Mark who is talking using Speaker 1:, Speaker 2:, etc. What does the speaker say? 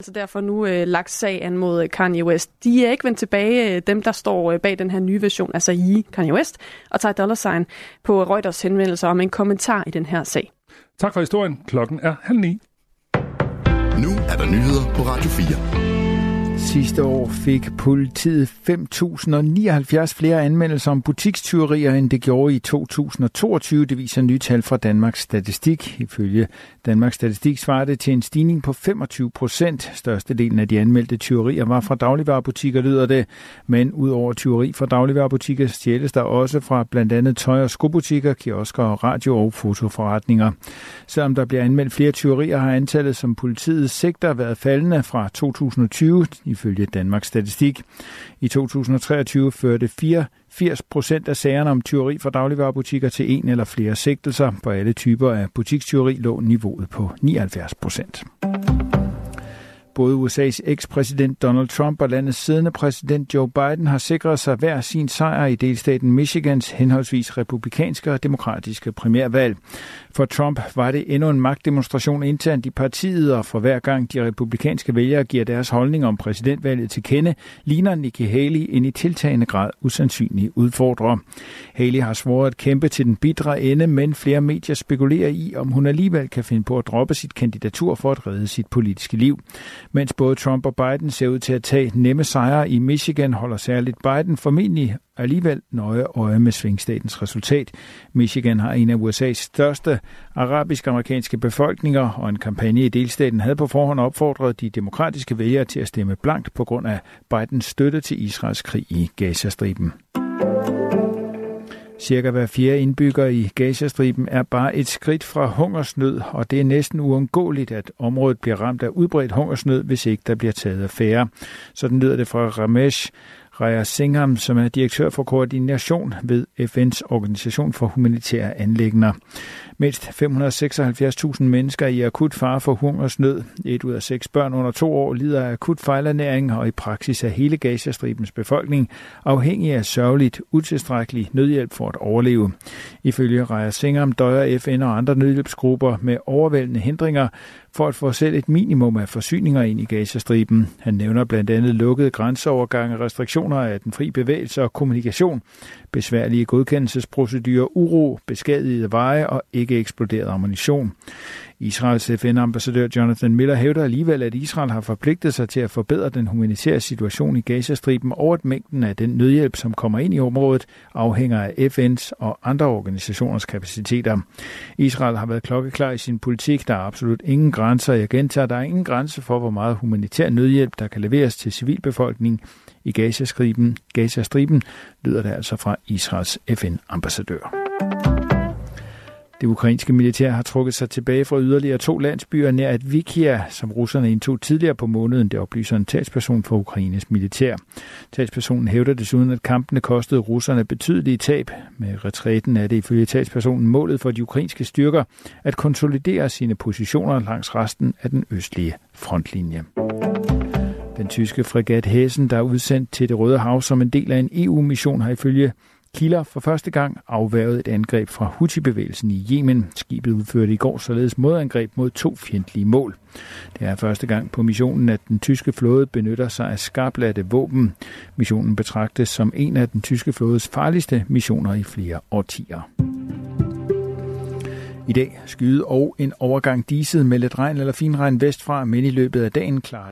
Speaker 1: Altså derfor nu øh, lagt sag an mod øh, Kanye West. De er ikke vendt tilbage, øh, dem der står øh, bag den her nye version, altså i Kanye West, og tager dollar sign på Reuters henvendelser om en kommentar i den her sag.
Speaker 2: Tak for historien. Klokken er halv ni.
Speaker 3: Nu er der nyheder på Radio 4.
Speaker 4: Sidste år fik politiet 5.079 flere anmeldelser om butikstyverier, end det gjorde i 2022. Det viser nye tal fra Danmarks Statistik. Ifølge Danmarks Statistik svarer det til en stigning på 25 procent. Størstedelen af de anmeldte tyverier var fra dagligvarerbutikker, lyder det. Men udover tyveri fra dagligvarerbutikker stjæles der også fra blandt andet tøj- og skobutikker, kiosker og radio- og fotoforretninger. Selvom der bliver anmeldt flere tyverier, har antallet, som politiet sigter, været faldende fra 2020 ifølge Danmarks Statistik. I 2023 førte 84 procent af sagerne om tyveri fra dagligvarerbutikker til en eller flere sigtelser. På alle typer af butikstyveri lå niveauet på 79 procent. Både USA's ekspræsident Donald Trump og landets siddende præsident Joe Biden har sikret sig hver sin sejr i delstaten Michigans henholdsvis republikanske og demokratiske primærvalg. For Trump var det endnu en magtdemonstration internt i partiet, og for hver gang de republikanske vælgere giver deres holdning om præsidentvalget til kende, ligner Nikki Haley en i tiltagende grad usandsynlig udfordrer. Haley har svoret at kæmpe til den bidre ende, men flere medier spekulerer i, om hun alligevel kan finde på at droppe sit kandidatur for at redde sit politiske liv. Mens både Trump og Biden ser ud til at tage nemme sejre i Michigan, holder særligt Biden formentlig alligevel nøje øje med svingstatens resultat. Michigan har en af USA's største arabisk-amerikanske befolkninger, og en kampagne i delstaten havde på forhånd opfordret de demokratiske vælgere til at stemme blankt på grund af Bidens støtte til Israels krig i Gazastriben. Cirka hver fjerde indbygger i Gazastriben er bare et skridt fra hungersnød, og det er næsten uundgåeligt, at området bliver ramt af udbredt hungersnød, hvis ikke der bliver taget affære. Sådan lyder det fra Ramesh Raya Singham, som er direktør for koordination ved FN's Organisation for Humanitære Anlægner. Mindst 576.000 mennesker i akut fare for hungersnød. Et ud af seks børn under to år lider af akut fejlernæring, og i praksis er hele Gazastribens befolkning afhængig af sørgeligt, utilstrækkelig nødhjælp for at overleve. Ifølge Raya Singham døjer FN og andre nødhjælpsgrupper med overvældende hindringer for at få selv et minimum af forsyninger ind i Gazastriben. Han nævner blandt andet lukkede grænseovergange, restriktioner af den fri bevægelse og kommunikation, besværlige godkendelsesprocedurer, uro, beskadigede veje og ikke eksploderet ammunition. Israels FN-ambassadør Jonathan Miller hævder alligevel, at Israel har forpligtet sig til at forbedre den humanitære situation i Gazastriben, og at mængden af den nødhjælp, som kommer ind i området, afhænger af FN's og andre organisationers kapaciteter. Israel har været klokkeklar i sin politik. Der er absolut ingen grænser. Jeg gentager, der er ingen grænse for, hvor meget humanitær nødhjælp, der kan leveres til civilbefolkningen i Gazastriben. Gazastriben lyder det altså fra Israels FN-ambassadør. Det ukrainske militær har trukket sig tilbage fra yderligere to landsbyer nær Advikia, som russerne indtog tidligere på måneden, det oplyser en talsperson for Ukraines militær. Talspersonen hævder desuden, at kampene kostede russerne betydelige tab. Med retræten er det ifølge talspersonen målet for de ukrainske styrker at konsolidere sine positioner langs resten af den østlige frontlinje. Den tyske fregat Hessen, der er udsendt til det Røde Hav som en del af en EU-mission, har ifølge kilder for første gang afværget et angreb fra Houthi-bevægelsen i Yemen. Skibet udførte i går således modangreb mod to fjendtlige mål. Det er første gang på missionen, at den tyske flåde benytter sig af skarplatte våben. Missionen betragtes som en af den tyske flådes farligste missioner i flere årtier. I dag skyde og en overgang diset med lidt regn eller finregn vestfra, men i løbet af dagen klart.